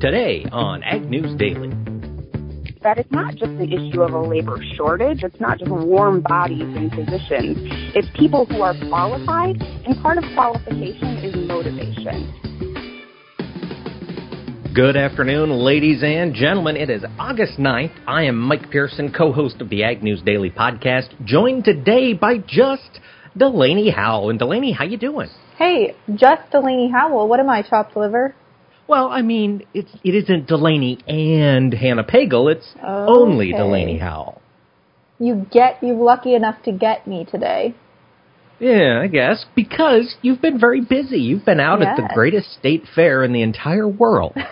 Today on Ag News Daily. That it's not just the issue of a labor shortage. It's not just warm bodies and positions. It's people who are qualified, and part of qualification is motivation. Good afternoon, ladies and gentlemen. It is August 9th. I am Mike Pearson, co-host of the Ag News Daily podcast, joined today by just Delaney Howell. And Delaney, how you doing? Hey, just Delaney Howell. What am I, chopped liver? Well, I mean, it's it isn't Delaney and Hannah Pagel. It's Okay. only Delaney Howell. You get you're lucky enough to get me today. Yeah, I guess because you've been very busy. You've been out at the greatest state fair in the entire world.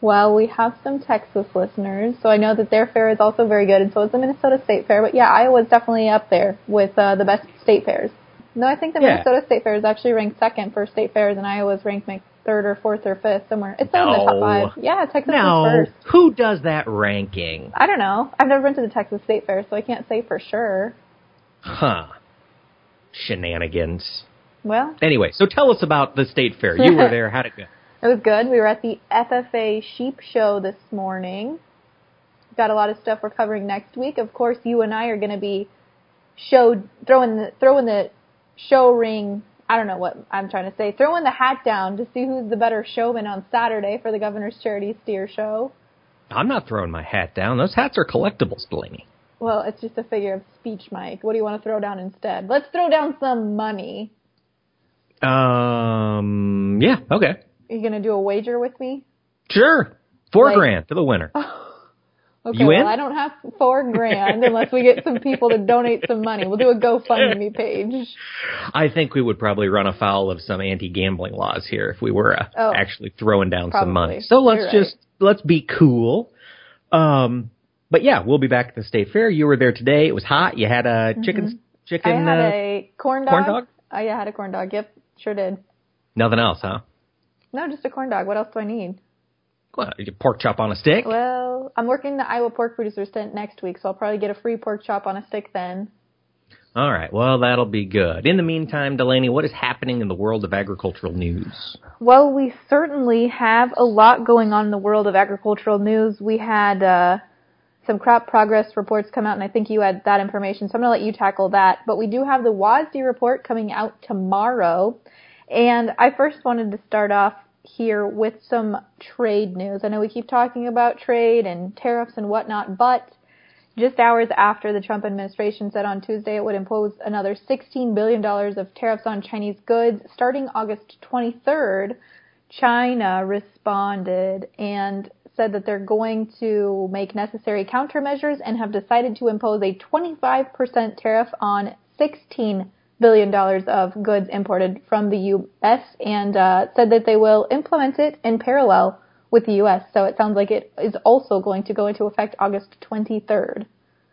Well, we have some Texas listeners, so I know that their fair is also very good, and so is the Minnesota State Fair. But yeah, Iowa's definitely up there with uh, the best state fairs. No, I think the Yeah. Minnesota State Fair is actually ranked second for state fairs, and Iowa's ranked third or fourth or fifth somewhere. It's still in the top five. Yeah, Texas is now, first. who does that ranking? I don't know. I've never been to the Texas State Fair, so I can't say for sure. Huh? Shenanigans. Well, Anyway, so tell us about the state fair. You were there. How'd it go? It was good. We were at the FFA Sheep Show this morning. Got a lot of stuff we're covering next week. Of course, you and I are going to be showed throwing the throwing the show ring. I don't know what I'm trying to say. Throwing the hat down to see who's the better showman on Saturday for the Governor's Charity Steer Show. I'm not throwing my hat down. Those hats are collectibles, Delaney. Well, it's just a figure of speech, Mike. What do you want to throw down instead? Let's throw down some money. Um, yeah, okay. Are you going to do a wager with me? Sure. Four Like- grand to the winner. Okay, well, I don't have four grand unless we get some people to donate some money. We'll do a GoFundMe page. I think we would probably run afoul of some anti-gambling laws here if we were uh, Oh. actually throwing down some money. So let's You're right. just let's be cool. Um, but yeah, we'll be back at the state fair. You were there today. It was hot. You had a chicken chicken. Mm-hmm. I had uh, a corn dog. corn dog? Oh, yeah, I had a corn dog. Yep, sure did. nothing else, huh? No, just a corn dog. What else do I need? What, you pork chop on a stick. Well, I'm working the Iowa Pork Producers Tent next week, so I'll probably get a free pork chop on a stick then. All right. Well, that'll be good. In the meantime, Delaney, what is happening in the world of agricultural news? Well, we certainly have a lot going on in the world of agricultural news. We had uh, some crop progress reports come out, and I think you had that information, so I'm going to let you tackle that. But we do have the WASDE report coming out tomorrow. And I first wanted to start off here with some trade news. I know we keep talking about trade and tariffs and whatnot, but just hours after the Trump administration said on Tuesday it would impose another $16 billion of tariffs on Chinese goods starting August 23rd, China responded and said that they're going to make necessary countermeasures and have decided to impose a 25% tariff on 16 billion dollars of goods imported from the U.S. and uh, said that they will implement it in parallel with the U.S. So it sounds like it is also going to go into effect August 23rd.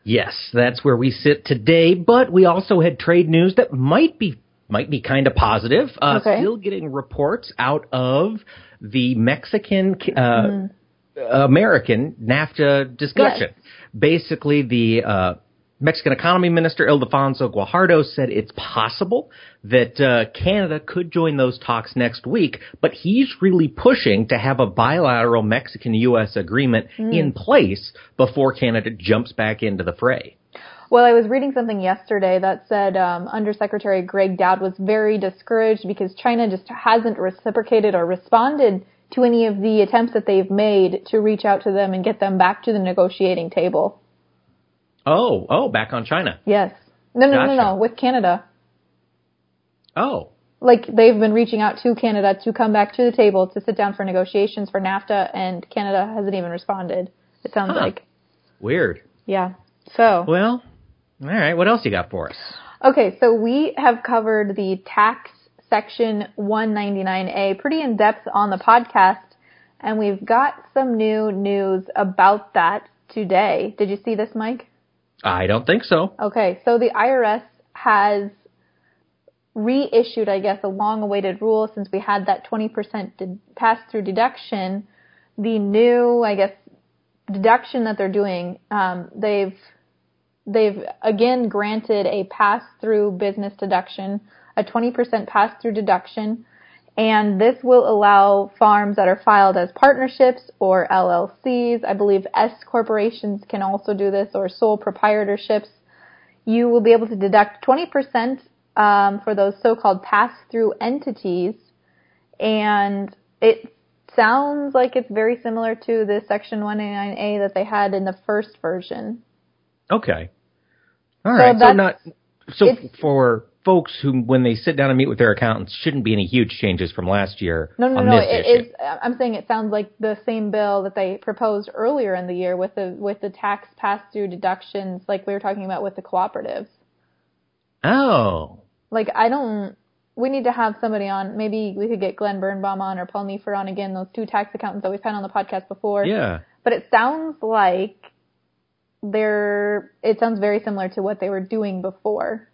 Yes, that's where we sit today. But we also had trade news that might be might be kind of positive. Uh, Okay. Still getting reports out of the Mexican uh, American NAFTA discussion. Yes. Basically, the uh, Mexican Economy Minister Ildefonso Guajardo said it's possible that uh, Canada could join those talks next week, but he's really pushing to have a bilateral Mexican-U.S. agreement in place before Canada jumps back into the fray. Well, I was reading something yesterday that said um, Undersecretary Gregg Doud was very discouraged because China just hasn't reciprocated or responded to any of the attempts that they've made to reach out to them and get them back to the negotiating table. Oh, oh, back on China. Yes. No, no, no, Gotcha. no, with Canada. Oh, Like they've been reaching out to Canada to come back to the table to sit down for negotiations for NAFTA, and Canada hasn't even responded. It sounds Huh. like, weird. yeah. So Well, all right. What else you got for us? Okay, so we have covered the tax section 199A pretty in depth on the podcast, and we've got some new news about that today. Did you see this, Mike? I don't think so. Okay, so the IRS has reissued, I guess, a long awaited rule since we had that 20% de- pass through deduction. The new, I guess, deduction that they're doing, um, they've they've again granted a pass through business deduction, a 20% pass through deduction, And this will allow farms that are filed as partnerships or LLCs. I believe S corporations can also do this or sole proprietorships. You will be able to deduct 20% um, for those so-called pass-through entities. And it sounds like it's very similar to the Section 189A that they had in the first version. Okay. All right. So, that's- not so for folks who, when they sit down and meet with their accountants, shouldn't be any huge changes from last year. No, no, no. It issue. is. I'm saying it sounds like the same bill that they proposed earlier in the year with the with the tax pass-through deductions, like we were talking about with the cooperatives. Oh. Like I don't. We need to have somebody on. Maybe we could get Glenn Birnbaum on or Paul Neiffer on again. Those two tax accountants that we've had on the podcast before. Yeah. But it sounds like they're. It sounds very similar to what they were doing before.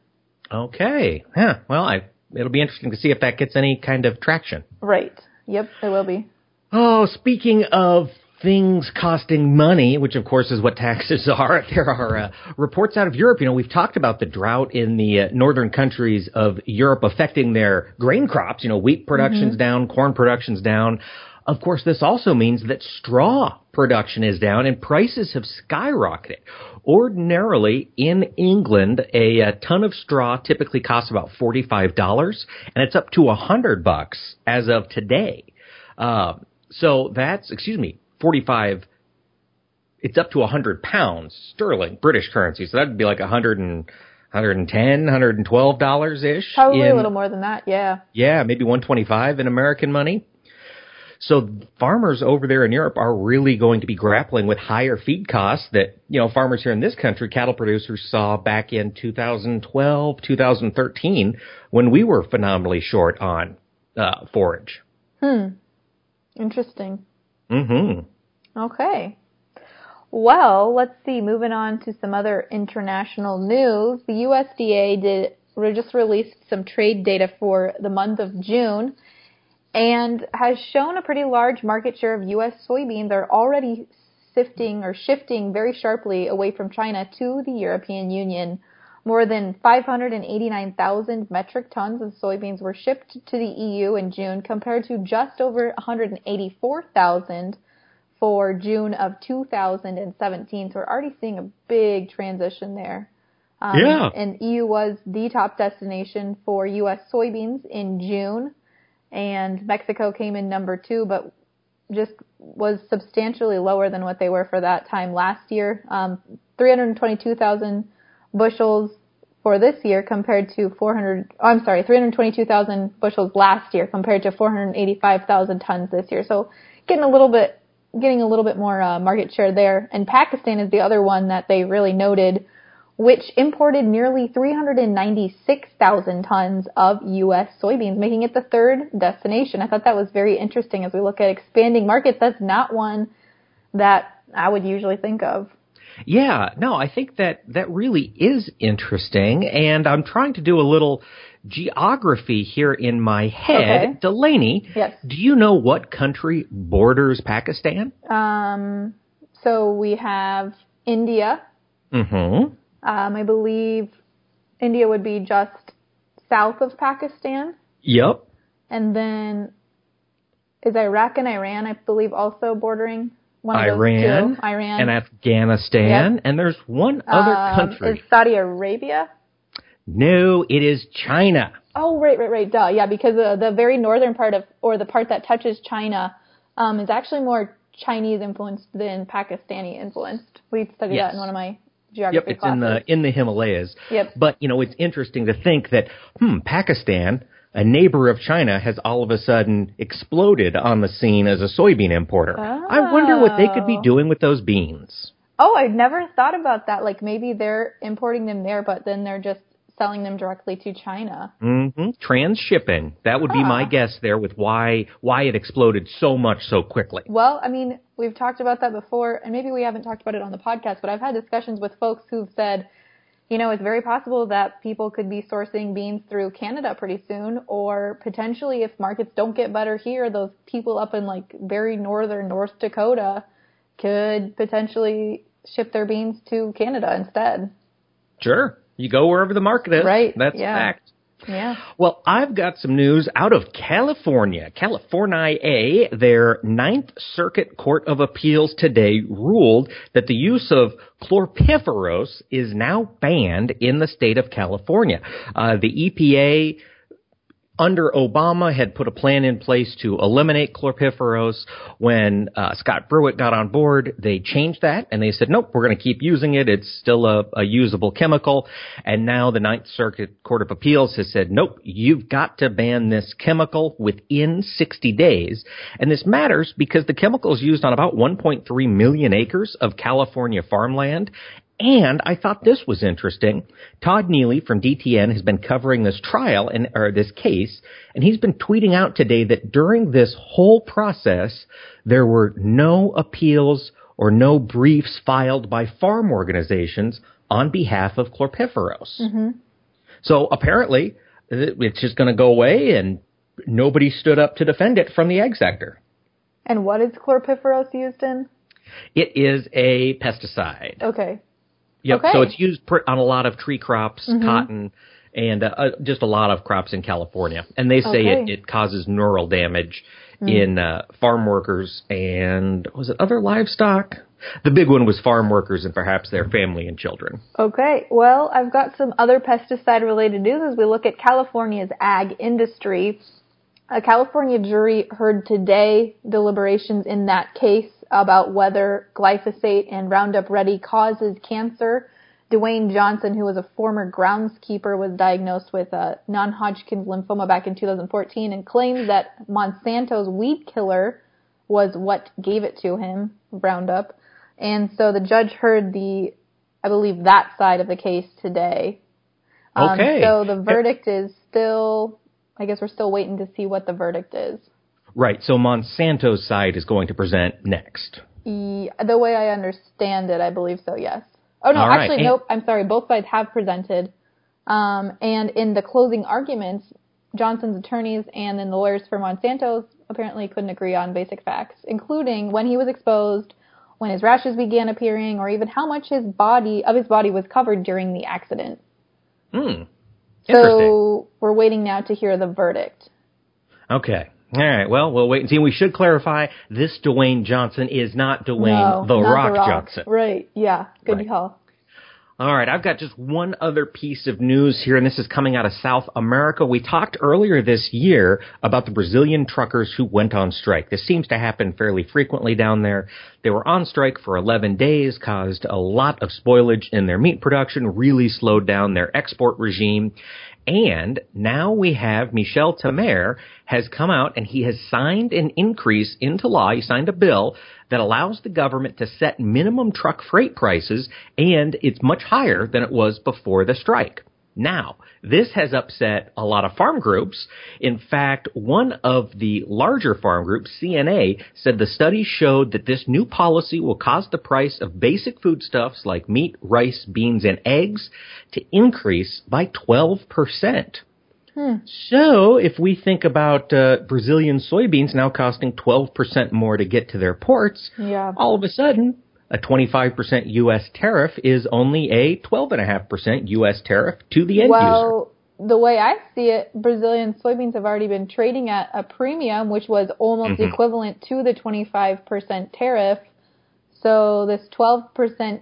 Okay. Yeah. Well, I it'll be interesting to see if that gets any kind of traction. Right. Yep. It will be. Oh, speaking of things costing money, which of course is what taxes are, there are uh, reports out of Europe. You know, we've talked about the drought in the uh, northern countries of Europe affecting their grain crops. You know, wheat production's down, corn production's down. Of course, this also means that straw production is down and prices have skyrocketed. Ordinarily, in England, a, uh ton of straw typically costs about $45 and it's up to a 100 bucks as of today. Um, so that's, excuse me, 45, it's up to 100 pounds sterling, British currency. So that'd be like 100 and, 110, 112 dollars ish. Probably a little more than that. Yeah. Yeah, maybe 125 in American money. So farmers over there in Europe are really going to be grappling with higher feed costs that, you know, farmers here in this country, cattle producers saw back in 2012, 2013 when we were phenomenally short on uh, forage. Hmm. Interesting. Mm hmm. Okay. Well, let's see. Moving on to some other international news. The USDA did just released some trade data for the month of June and has shown a pretty large market share of U.S. soybeans are already sifting or shifting very sharply away from China to the European Union. More than 589,000 metric tons of soybeans were shipped to the EU in June compared to just over 184,000 for June of 2017. So we're already seeing a big transition there. Um, Yeah. And EU was the top destination for U.S. soybeans in June, and Mexico came in number two, but just was substantially lower than what they were for that time last year. Um, 322,000 bushels for this year compared to 400, oh, I'm sorry, 322,000 bushels last year compared to 485,000 tons this year. So getting a little bit, getting a little bit more uh, market share there. And Pakistan is the other one that they really noted, which imported nearly 396,000 tons of U.S. soybeans, making it the third destination. I thought that was very interesting as we look at expanding markets. That's not one that I would usually think of. Yeah, no, I think that that really is interesting, and I'm trying to do a little geography here in my head. Okay. Delaney, Yes. do you know what country borders Pakistan? Um, so we have India. Mm-hmm. Um, I believe India would be just south of Pakistan. Yep. And then is Iraq and Iran, I believe, also bordering one of Iran, those two. Iran. and Afghanistan, Yep. and there's one other Um, country. Is Saudi Arabia? No, it is China. Oh, right, right, right. Duh. Yeah, because the, the very northern part of, or the part that touches China, um, is actually more Chinese influenced than Pakistani influenced. We studied Yes. that in one of my Yep, geography it's in the in the Himalayas. Yep. But you know, it's interesting to think that hmm, Pakistan, a neighbor of China, has all of a sudden exploded on the scene as a soybean importer. I wonder what they could be Oh. doing with those beans. Oh, I'd never thought about that. Like maybe they're importing them there, but then they're just selling them directly to China. hmm Transshipping. That would be my guess there with why why it exploded so much so quickly. Well, I mean, we've talked about that before, and maybe we haven't talked about it on the podcast, but I've had discussions with folks who've said, you know, it's very possible that people could be sourcing beans through Canada pretty soon, or potentially if markets don't get better here, those people up in like very northern North Dakota could potentially ship their beans to Canada instead. Sure. You go wherever the market is. Right, That's yeah. fact. Yeah. Well, I've got some news out of California. California, their Ninth Circuit Court of Appeals today ruled that the use of chlorpyrifos is now banned in the state of California. Uh, the EPA under Obama had put a plan in place to eliminate chlorpyrifos. When uh, Scott Pruitt got on board, they changed that and they said, nope, we're going to keep using it. It's still a, a, usable chemical. And now the Ninth Circuit Court of Appeals has said, nope, you've got to ban this chemical within 60 days. And this matters because the chemical is used on about 1.3 million acres of California farmland and I thought this was interesting. Todd Neely from DTN has been covering this trial and or this case, and he's been tweeting out today that during this whole process, there were no appeals or no briefs filed by farm organizations on behalf of chlorpyrifos. Mm-hmm. So apparently, it's just going to go away, and nobody stood up to defend it from the egg sector. And what is chlorpyrifos used in? It is a pesticide. Okay. Yep. Okay. So it's used on a lot of tree crops, Mhm. cotton, and uh, uh, just a lot of crops in California. And they say Okay. it, it causes neural damage Hmm. in uh, farm workers and was it other livestock? The big one was farm workers and perhaps their family and children. Okay, well, I've got some other pesticide related news as we look at California's ag industry. A California jury heard today deliberations in that case about whether glyphosate and Roundup Ready causes cancer. Dewayne Johnson, who was a former groundskeeper, was diagnosed with a non-Hodgkin's lymphoma back in 2014 and claims that Monsanto's weed killer was what gave it to him, Roundup. And so the judge heard the, I believe, that side of the case today. Um, Okay. So the verdict is still, I guess we're still waiting to see what the verdict is. Right. So Monsanto's side is going to present next. The way I understand it, I believe so, yes. Oh no, right, actually, and- nope. I'm sorry. Both sides have presented. Um, and in the closing arguments, Johnson's attorneys and then the lawyers for Monsanto apparently couldn't agree on basic facts, including when he was exposed, when his rashes began appearing, or even how much his body of his body was covered during the accident. Hmm. So we're waiting now to hear the verdict. Okay. All right. Well, we'll wait and see. We should clarify this Dewayne Johnson is not Dwayne no, the, not Rock the Rock Johnson. Right. Yeah. Good Right. call. All right, I've got just one other piece of news here, and this is coming out of South America. We talked earlier this year about the Brazilian truckers who went on strike. This seems to happen fairly frequently down there. They were on strike for 11 days, caused a lot of spoilage in their meat production, really slowed down their export regime. And now we have Michel Temer has come out and he has signed an increase into law. He signed a bill that allows the government to set minimum truck freight prices and it's much higher than it was before the strike. Now, this has upset a lot of farm groups. In fact, one of the larger farm groups, CNA, said the study showed that this new policy will cause the price of basic foodstuffs like meat, rice, beans, and eggs to increase by 12%. So, if we think about uh, Brazilian soybeans now costing 12% more to get to their ports, Yeah. all of a sudden, a 25% U.S. tariff is only a 12.5% U.S. tariff to the end user. well, the way I see it, Brazilian soybeans have already been trading at a premium, which was almost Mhm. equivalent to the 25% tariff. So this 12%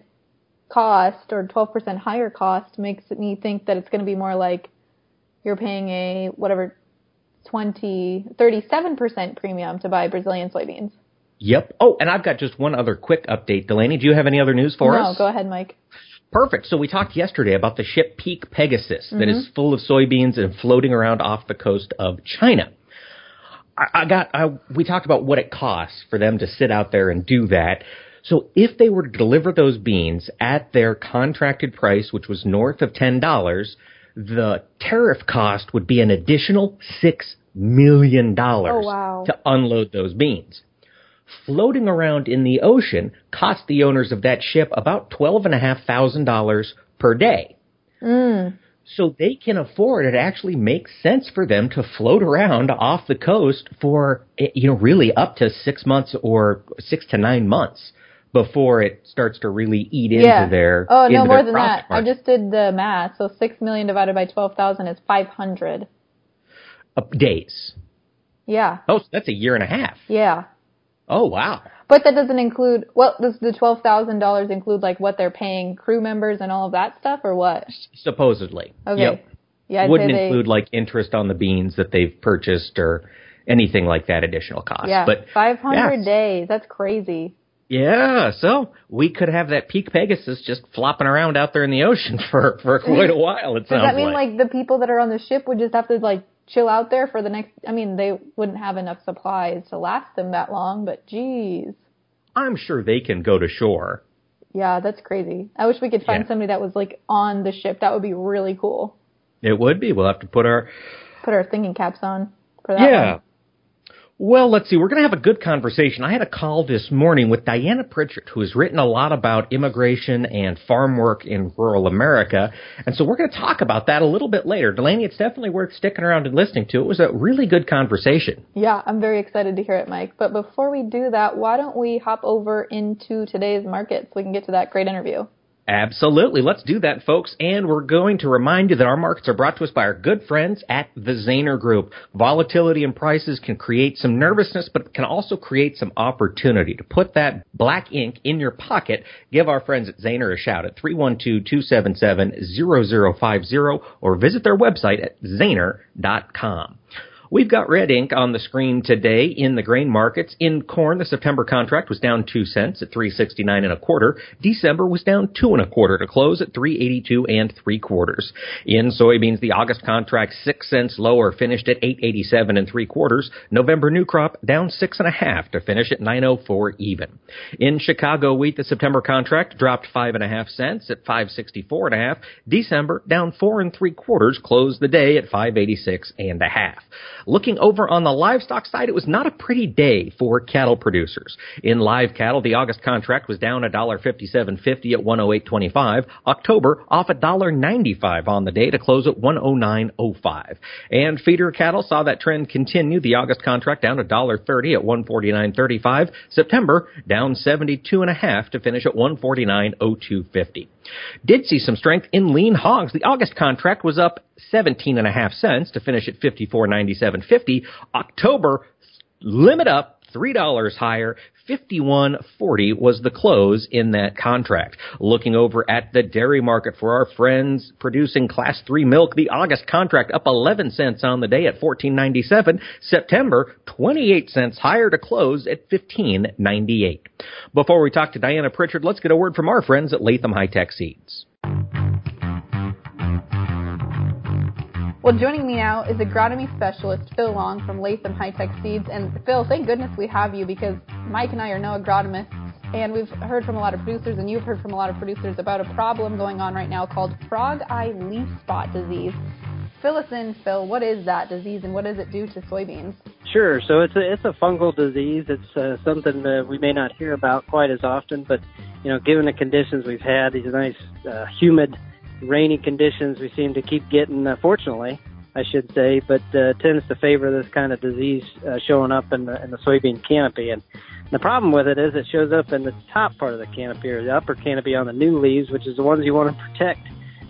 cost or 12% higher cost makes me think that it's going to be more like you're paying a whatever 20, 37% premium to buy Brazilian soybeans. Yep. Oh, and I've got just one other quick update. Delaney, do you have any other news for no, us? No, go ahead, Mike. Perfect. So we talked yesterday about the ship Peak Pegasus that Mm-hmm. is full of soybeans and floating around off the coast of China. I, I got. I, we talked about what it costs for them to sit out there and do that. So if they were to deliver those beans at their contracted price, which was north of ten dollars, the tariff cost would be an additional six million dollars Oh, wow. to unload those beans floating around in the ocean cost the owners of that ship about twelve and a half thousand dollars per day. Mm. So they can afford it actually makes sense for them to float around off the coast for eh, you know really up to six months or six to nine months before it starts to really eat yeah. into their. Oh no, more than that. profit I just did the math. So six million divided by twelve thousand is five hundred. Uh, days. Yeah, Oh, so that's a year and a half. yeah. Oh wow. But that doesn't include. Well, does the twelve thousand dollars include like what they're paying crew members and all of that stuff, or what? Supposedly. Okay. Yep. Yeah, I'd Wouldn't they, include like interest on the beans that they've purchased or anything like that additional cost. Yeah, But five hundred yes. days. That's crazy. Yeah, so we could have that peak Pegasus just flopping around out there in the ocean for for quite a while. It sounds. Does that mean like the people that are on the ship would just have to like chill out there for the next? I mean, they wouldn't have enough supplies to last them that long. But geez, I'm sure they can go to shore. yeah, that's crazy. I wish we could find Yeah. somebody that was like on the ship. That would be really cool. It would be. We'll have to put our Put our thinking caps on for that. yeah. one. Well, let's see. We're going to have a good conversation. I had a call this morning with Diana Prichard, who has written a lot about immigration and farm work in rural America. And so we're going to talk about that a little bit later. Delaney, it's definitely worth sticking around and listening to. It was a really good conversation. Yeah, I'm very excited to hear it, Mike. But before we do that, why don't we hop over into today's market so we can get to that great interview? Absolutely. Let's do that, folks. And we're going to remind you that our markets are brought to us by our good friends at the Zaner Group. Volatility in prices can create some nervousness, but it can also create some opportunity. To put that black ink in your pocket, give our friends at Zaner a shout at 312-277-0050 or visit their website at zaner.com. We've got red ink on the screen today in the grain markets. In corn, the September contract was down two cents at 369 and a quarter. December was down two and a quarter to close at 382 and three quarters. In soybeans, the August contract six cents lower finished at 887 and three quarters. November new crop down six and a half to finish at 904 even. In Chicago wheat, the September contract dropped five and a half cents at 564 and a half. December down four and three quarters closed the day at 586 and a half. Looking over on the livestock side, it was not a pretty day for cattle producers. In live cattle, the August contract was down $1.5750 at 108.25. October off $1.95 on the day to close at 109.05. And feeder cattle saw that trend continue. The August contract down $1.30 at 149.35. September down 72 and a half to finish at 149.0250. Did see some strength in lean hogs. The August contract was up 17 and a half cents to finish at 54.9750. October limit up $3 higher. 51.40 was the close in that contract. Looking over at the dairy market for our friends producing class 3 milk, the August contract up 11 cents on the day at 14.97. September 28 cents higher to close at 15.98. Before we talk to Diana Prichard, let's get a word from our friends at Latham Hi-Tech Seeds. Well, joining me now is agronomy specialist Phil Long from Latham Hi-Tech Seeds. And Phil, thank goodness we have you because Mike and I are no agronomists, and we've heard from a lot of producers, and you've heard from a lot of producers about a problem going on right now called frog eye leaf spot disease. Fill us in, Phil. What is that disease, and what does it do to soybeans? Sure. So it's a it's a fungal disease. It's uh, something that we may not hear about quite as often, but you know, given the conditions we've had, these nice uh, humid, rainy conditions, we seem to keep getting. Uh, fortunately, I should say, but uh, tends to favor this kind of disease uh, showing up in the in the soybean canopy. And the problem with it is it shows up in the top part of the canopy or the upper canopy on the new leaves, which is the ones you want to protect.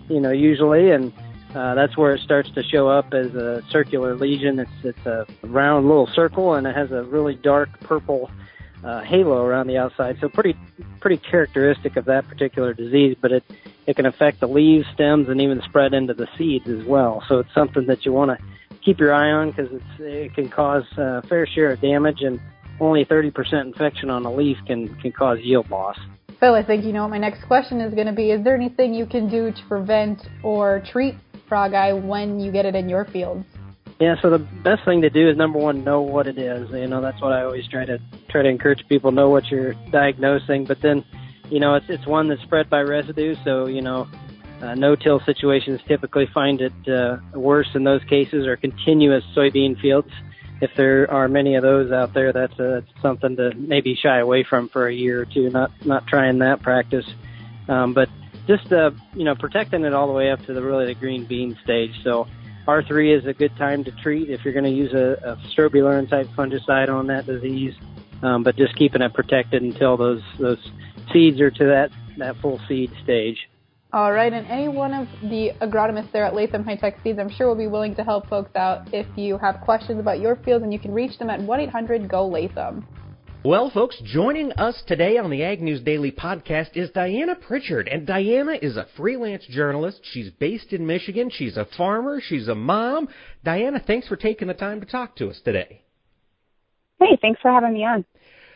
You know, usually and uh, that's where it starts to show up as a circular lesion. It's it's a round little circle, and it has a really dark purple uh, halo around the outside. So pretty pretty characteristic of that particular disease. But it it can affect the leaves, stems, and even spread into the seeds as well. So it's something that you want to keep your eye on because it can cause a fair share of damage, and only 30% infection on a leaf can can cause yield loss. Phil, I think you know what my next question is going to be. Is there anything you can do to prevent or treat frog eye when you get it in your fields? Yeah, so the best thing to do is number one, know what it is. You know, that's what I always try to try to encourage people know what you're diagnosing. But then, you know, it's it's one that's spread by residue. So you know, uh, no-till situations typically find it uh, worse in those cases, or continuous soybean fields. If there are many of those out there, that's uh, something to maybe shy away from for a year or two. Not not trying that practice, um, but just uh, you know protecting it all the way up to the really the green bean stage. So R3 is a good time to treat if you're going to use a, a strobilurin type fungicide on that disease, um, but just keeping it protected until those those seeds are to that that full seed stage. All right, and any one of the agronomists there at Latham Hi-Tech Seeds, I'm sure will be willing to help folks out if you have questions about your field, and you can reach them at 1 800 GO Latham. Well, folks, joining us today on the Ag News Daily podcast is Diana Prichard. And Diana is a freelance journalist. She's based in Michigan. She's a farmer. She's a mom. Diana, thanks for taking the time to talk to us today. Hey, thanks for having me on.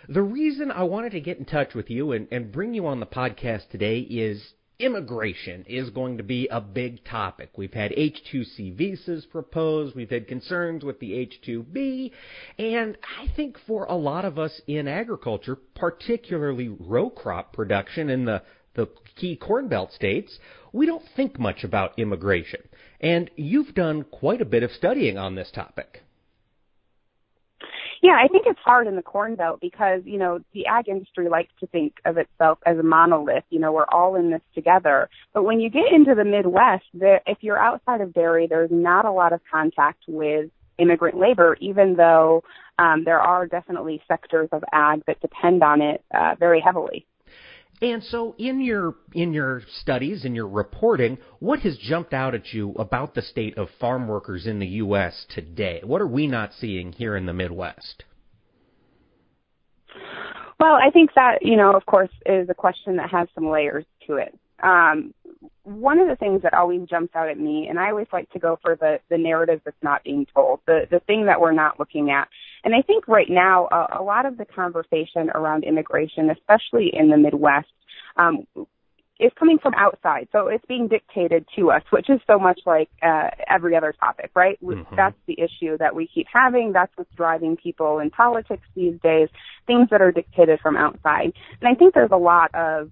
The reason I wanted to get in touch with you and, and bring you on the podcast today is immigration is going to be a big topic. We've had H2C visas proposed, we've had concerns with the H2B, and I think for a lot of us in agriculture, particularly row crop production in the the key corn belt states, we don't think much about immigration. And you've done quite a bit of studying on this topic. Yeah, I think it's hard in the Corn Belt because, you know, the ag industry likes to think of itself as a monolith. You know, we're all in this together. But when you get into the Midwest, there, if you're outside of dairy, there's not a lot of contact with immigrant labor, even though um, there are definitely sectors of ag that depend on it uh, very heavily. And so in your in your studies in your reporting, what has jumped out at you about the state of farm workers in the US today? What are we not seeing here in the Midwest? Well, I think that, you know, of course, is a question that has some layers to it. Um, one of the things that always jumps out at me, and I always like to go for the, the narrative that's not being told, the, the thing that we're not looking at. And I think right now, a, a lot of the conversation around immigration, especially in the Midwest, um, is coming from outside. So it's being dictated to us, which is so much like uh, every other topic, right? Mm-hmm. That's the issue that we keep having. That's what's driving people in politics these days, things that are dictated from outside. And I think there's a lot of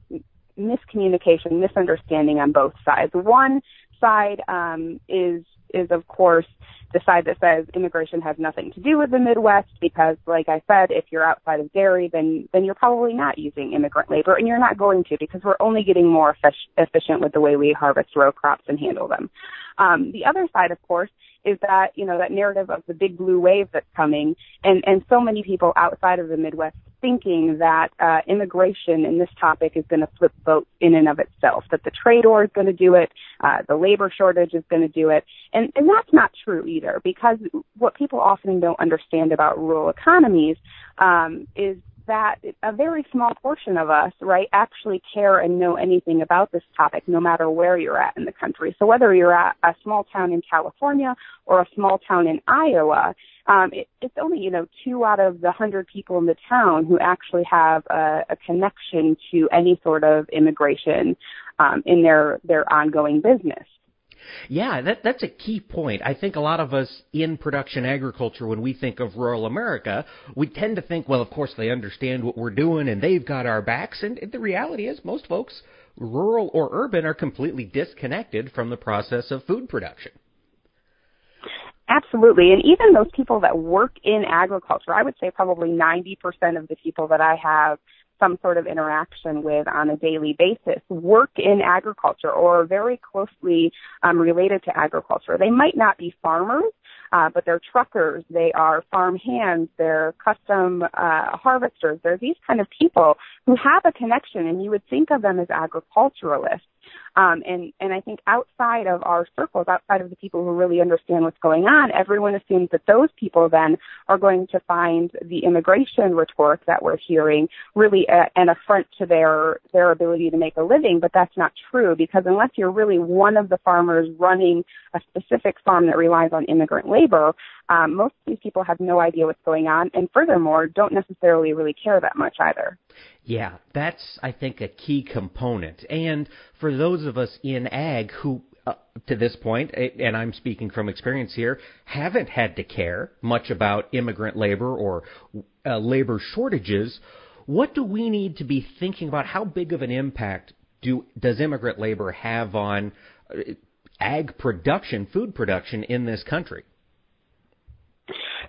miscommunication, misunderstanding on both sides. One side um, is is of course the side that says immigration has nothing to do with the Midwest because, like I said, if you're outside of dairy, then then you're probably not using immigrant labor, and you're not going to because we're only getting more efficient with the way we harvest row crops and handle them. Um, the other side, of course, is that you know that narrative of the big blue wave that's coming, and and so many people outside of the Midwest thinking that uh, immigration in this topic is going to flip votes in and of itself, that the trade war is going to do it, uh, the labor shortage is going to do it, and and that's not true either because what people often don't understand about rural economies um, is that a very small portion of us, right, actually care and know anything about this topic, no matter where you're at in the country. So whether you're at a small town in California or a small town in Iowa, um, it, it's only you know two out of the hundred people in the town who actually have a, a connection to any sort of immigration um, in their their ongoing business. Yeah, that that's a key point. I think a lot of us in production agriculture, when we think of rural America, we tend to think, well, of course they understand what we're doing and they've got our backs. And the reality is, most folks, rural or urban, are completely disconnected from the process of food production. Absolutely. And even those people that work in agriculture, I would say probably 90% of the people that I have some sort of interaction with on a daily basis work in agriculture or very closely um, related to agriculture. They might not be farmers, uh, but they're truckers, they are farm hands, they're custom uh, harvesters. They're these kind of people who have a connection, and you would think of them as agriculturalists. Um, and, and I think outside of our circles, outside of the people who really understand what's going on, everyone assumes that those people then are going to find the immigration rhetoric that we're hearing really a, an affront to their, their ability to make a living. But that's not true because unless you're really one of the farmers running a specific farm that relies on immigrant labor, um, most of these people have no idea what's going on and furthermore don't necessarily really care that much either. Yeah, that's, I think, a key component. And for those of us in ag who, uh, to this point, and I'm speaking from experience here, haven't had to care much about immigrant labor or uh, labor shortages, what do we need to be thinking about? How big of an impact do, does immigrant labor have on uh, ag production, food production in this country?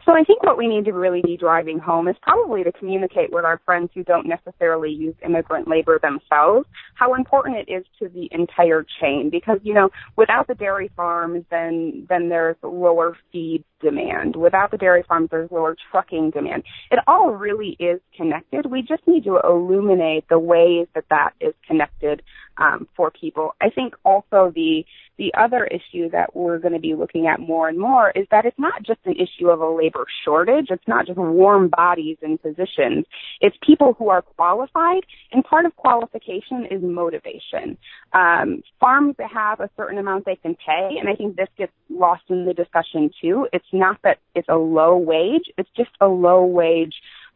So I think what we need to really be driving home is probably to communicate with our friends who don't necessarily use immigrant labor themselves how important it is to the entire chain because you know without the dairy farms then then there's lower feed demand. Without the dairy farms there's lower trucking demand. It all really is connected. We just need to illuminate the ways that that is connected um, for people. I think also the the other issue that we're going to be looking at more and more is that it's not just an issue of a labor shortage. It's not just warm bodies and positions. It's people who are qualified, and part of qualification is motivation. Um, farms have a certain amount they can pay, and I think this gets lost in the discussion too. It's not that it's a low wage; it's just a low wage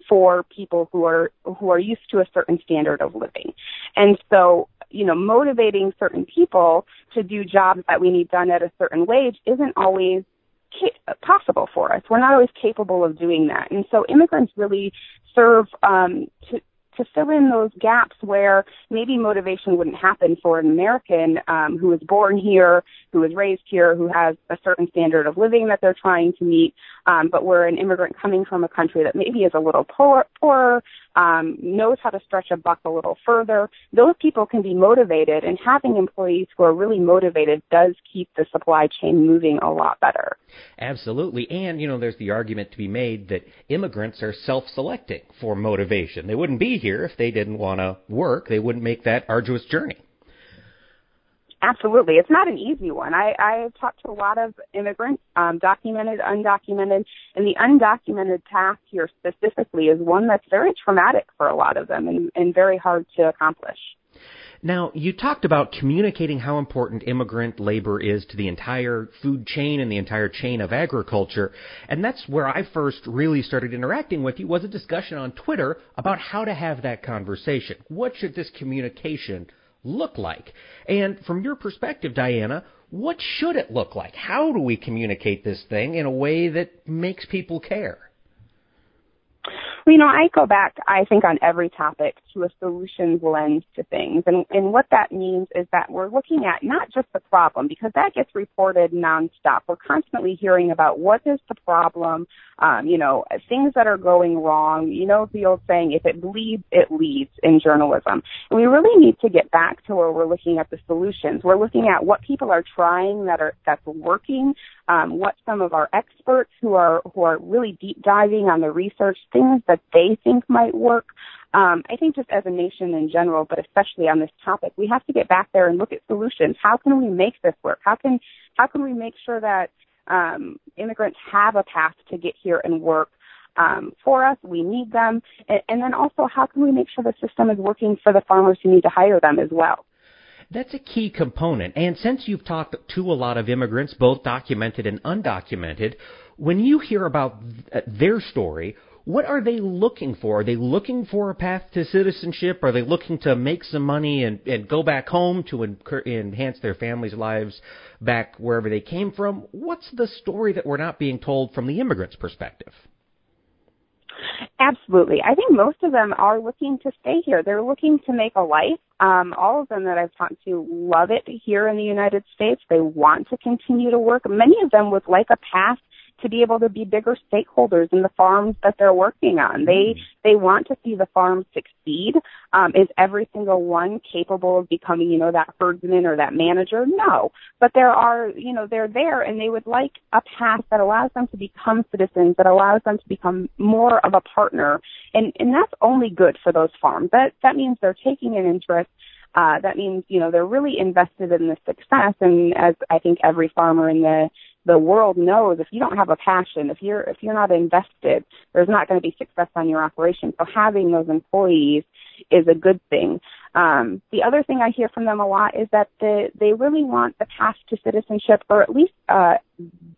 for people who are who are used to a certain standard of living. And so you know, motivating certain people to do jobs that we need done at a certain wage isn't always possible for us. We're not always capable of doing that. And so immigrants really serve um, to, to fill in those gaps where maybe motivation wouldn't happen for an American um, who was born here, who was raised here, who has a certain standard of living that they're trying to meet, um, but we're an immigrant coming from a country that maybe is a little poor, poorer, um, knows how to stretch a buck a little further. Those people can be motivated, and having employees who are really motivated does keep the supply chain moving a lot better. Absolutely. And, you know, there's the argument to be made that immigrants are self selecting for motivation. They wouldn't be here if they didn't want to work, they wouldn't make that arduous journey. Absolutely. It's not an easy one. I, I've talked to a lot of immigrants, um, documented, undocumented, and the undocumented path here specifically is one that's very traumatic for a lot of them and, and very hard to accomplish. Now, you talked about communicating how important immigrant labor is to the entire food chain and the entire chain of agriculture. And that's where I first really started interacting with you was a discussion on Twitter about how to have that conversation. What should this communication look like? And from your perspective, Diana, what should it look like? How do we communicate this thing in a way that makes people care? You know, I go back, I think, on every topic to a solutions lens to things. And, and what that means is that we're looking at not just the problem, because that gets reported nonstop. We're constantly hearing about what is the problem, um, you know, things that are going wrong. You know, the old saying, if it bleeds, it leads in journalism. And we really need to get back to where we're looking at the solutions. We're looking at what people are trying that are, that's working, um, what some of our experts who are, who are really deep diving on the research, things that they think might work. Um, I think just as a nation in general, but especially on this topic, we have to get back there and look at solutions. How can we make this work? How can how can we make sure that um, immigrants have a path to get here and work um, for us? We need them, and, and then also how can we make sure the system is working for the farmers who need to hire them as well? That's a key component. And since you've talked to a lot of immigrants, both documented and undocumented, when you hear about their story, what are they looking for? Are they looking for a path to citizenship? Are they looking to make some money and, and go back home to enhance their families' lives back wherever they came from? What's the story that we're not being told from the immigrant's perspective? Absolutely. I think most of them are looking to stay here. They're looking to make a life. Um, all of them that I've talked to love it here in the United States. They want to continue to work. Many of them would like a path to be able to be bigger stakeholders in the farms that they're working on. They mm-hmm. they want to see the farms succeed. Um, is every single one capable of becoming, you know, that herdsman or that manager? No, but there are, you know, they're there, and they would like a path that allows them to become citizens, that allows them to become more of a partner, and and that's only good for those farms. That that means they're taking an interest uh, that means you know they're really invested in the success and as i think every farmer in the the world knows if you don't have a passion, if you're if you're not invested, there's not going to be success on your operation. So having those employees is a good thing. Um, the other thing I hear from them a lot is that the, they really want the path to citizenship or at least uh,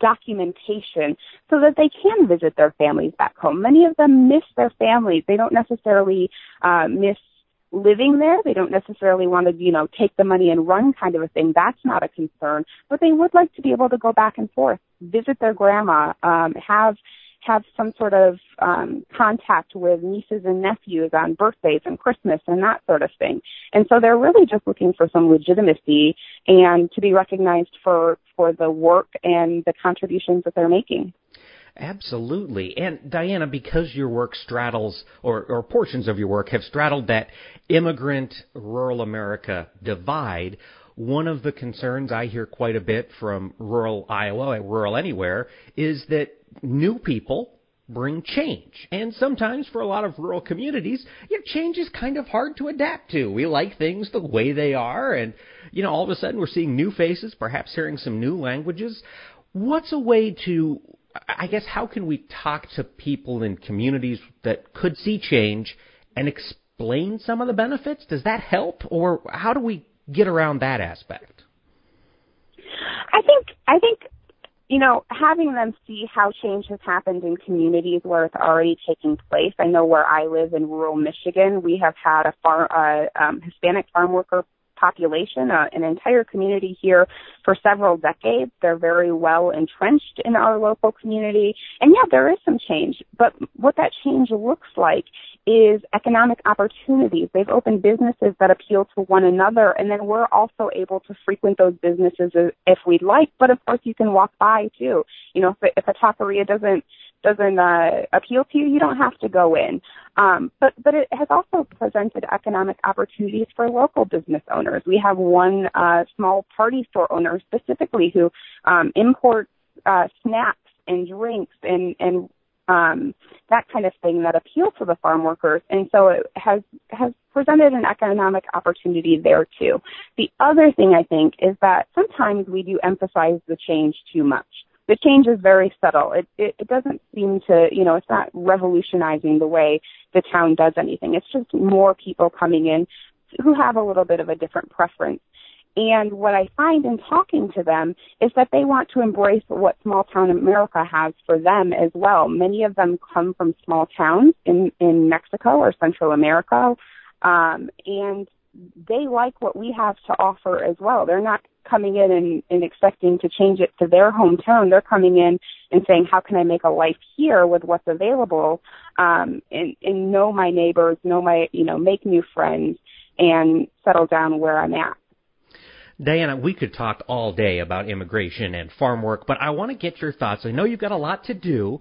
documentation so that they can visit their families back home. Many of them miss their families. They don't necessarily uh, miss living there. They don't necessarily want to, you know, take the money and run kind of a thing. That's not a concern. But they would like to be able to go back and forth, visit their grandma, um, have have some sort of um, contact with nieces and nephews on birthdays and Christmas and that sort of thing. And so they're really just looking for some legitimacy and to be recognized for for the work and the contributions that they're making. Absolutely. And Diana, because your work straddles, or, or portions of your work have straddled that immigrant rural America divide, one of the concerns I hear quite a bit from rural Iowa, rural anywhere, is that new people bring change. And sometimes for a lot of rural communities, you know, change is kind of hard to adapt to. We like things the way they are and you know, all of a sudden we're seeing new faces, perhaps hearing some new languages. What's a way to I guess how can we talk to people in communities that could see change and explain some of the benefits? Does that help or how do we get around that aspect? I think I think you know, having them see how change has happened in communities where it's already taking place. I know where I live in rural Michigan, we have had a farm, uh, um, Hispanic farm worker population, uh, an entire community here for several decades. They're very well entrenched in our local community. And yeah, there is some change, but what that change looks like is economic opportunities. They've opened businesses that appeal to one another, and then we're also able to frequent those businesses if we'd like. But of course, you can walk by too. You know, if, if a taqueria doesn't doesn't uh, appeal to you, you don't have to go in. Um, but but it has also presented economic opportunities for local business owners. We have one uh, small party store owner specifically who um, imports uh, snacks and drinks and and um, that kind of thing that appeal to the farm workers. And so it has, has presented an economic opportunity there too. The other thing I think is that sometimes we do emphasize the change too much. The change is very subtle. It, it, it doesn't seem to, you know, it's not revolutionizing the way the town does anything. It's just more people coming in who have a little bit of a different preference and what I find in talking to them is that they want to embrace what small town America has for them as well. Many of them come from small towns in, in Mexico or Central America. Um, and they like what we have to offer as well. They're not coming in and, and expecting to change it to their hometown. They're coming in and saying, how can I make a life here with what's available? Um, and, and know my neighbors, know my, you know, make new friends and settle down where I'm at. Diana, we could talk all day about immigration and farm work, but I want to get your thoughts. I know you've got a lot to do.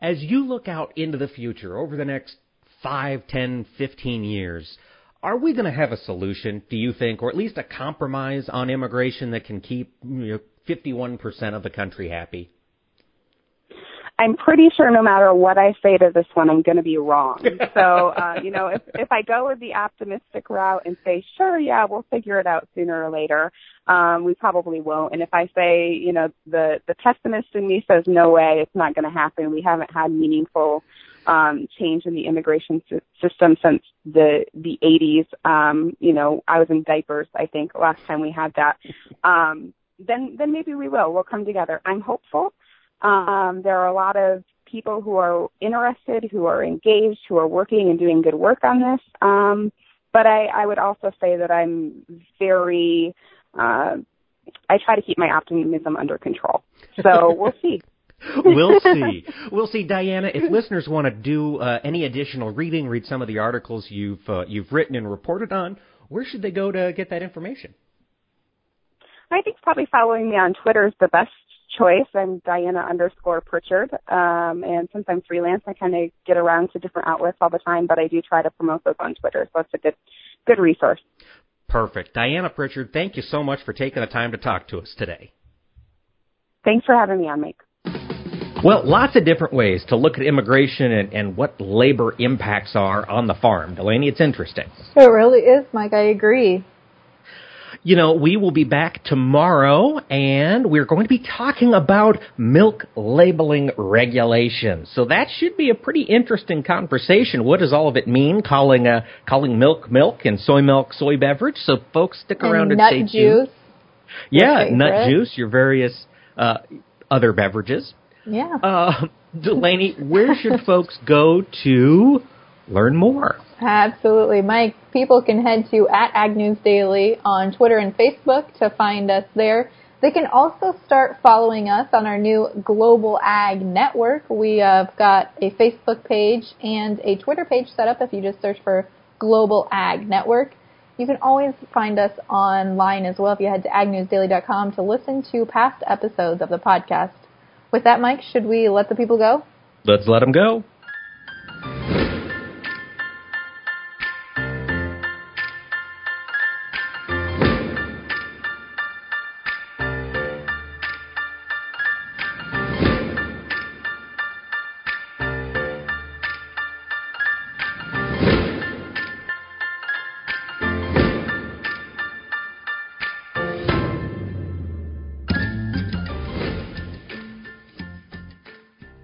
As you look out into the future over the next five, ten, fifteen years, are we going to have a solution, do you think, or at least a compromise on immigration that can keep you know, 51% of the country happy? I'm pretty sure no matter what I say to this one, I'm going to be wrong. So, uh, you know, if, if I go with the optimistic route and say, sure, yeah, we'll figure it out sooner or later, um, we probably won't. And if I say, you know, the, the pessimist in me says, no way, it's not going to happen. We haven't had meaningful, um, change in the immigration system since the, the 80s. Um, you know, I was in diapers, I think, last time we had that. Um, then, then maybe we will. We'll come together. I'm hopeful. Um, there are a lot of people who are interested, who are engaged, who are working and doing good work on this. Um, but I, I would also say that I'm very, uh, I try to keep my optimism under control. So we'll see. we'll see. We'll see, Diana. If listeners want to do uh, any additional reading, read some of the articles you've uh, you've written and reported on, where should they go to get that information? I think probably following me on Twitter is the best choice. I'm Diana underscore Prichard, um, and since I'm freelance, I kind of get around to different outlets all the time, but I do try to promote those on Twitter, so it's a good, good resource. Perfect. Diana Prichard, thank you so much for taking the time to talk to us today. Thanks for having me on, Mike. Well, lots of different ways to look at immigration and, and what labor impacts are on the farm. Delaney, it's interesting. It really is, Mike. I agree you know, we will be back tomorrow and we're going to be talking about milk labeling regulations. So that should be a pretty interesting conversation. What does all of it mean? Calling uh, calling milk milk and soy milk soy beverage. So folks stick around and, and stay tuned. Yeah, nut juice, your various uh, other beverages. Yeah. Uh, Delaney, where should folks go to learn more? Absolutely. Mike, people can head to at Ag News Daily on Twitter and Facebook to find us there. They can also start following us on our new Global Ag Network. We have got a Facebook page and a Twitter page set up if you just search for Global Ag Network. You can always find us online as well if you head to agnewsdaily.com to listen to past episodes of the podcast. With that, Mike, should we let the people go? Let's let them go.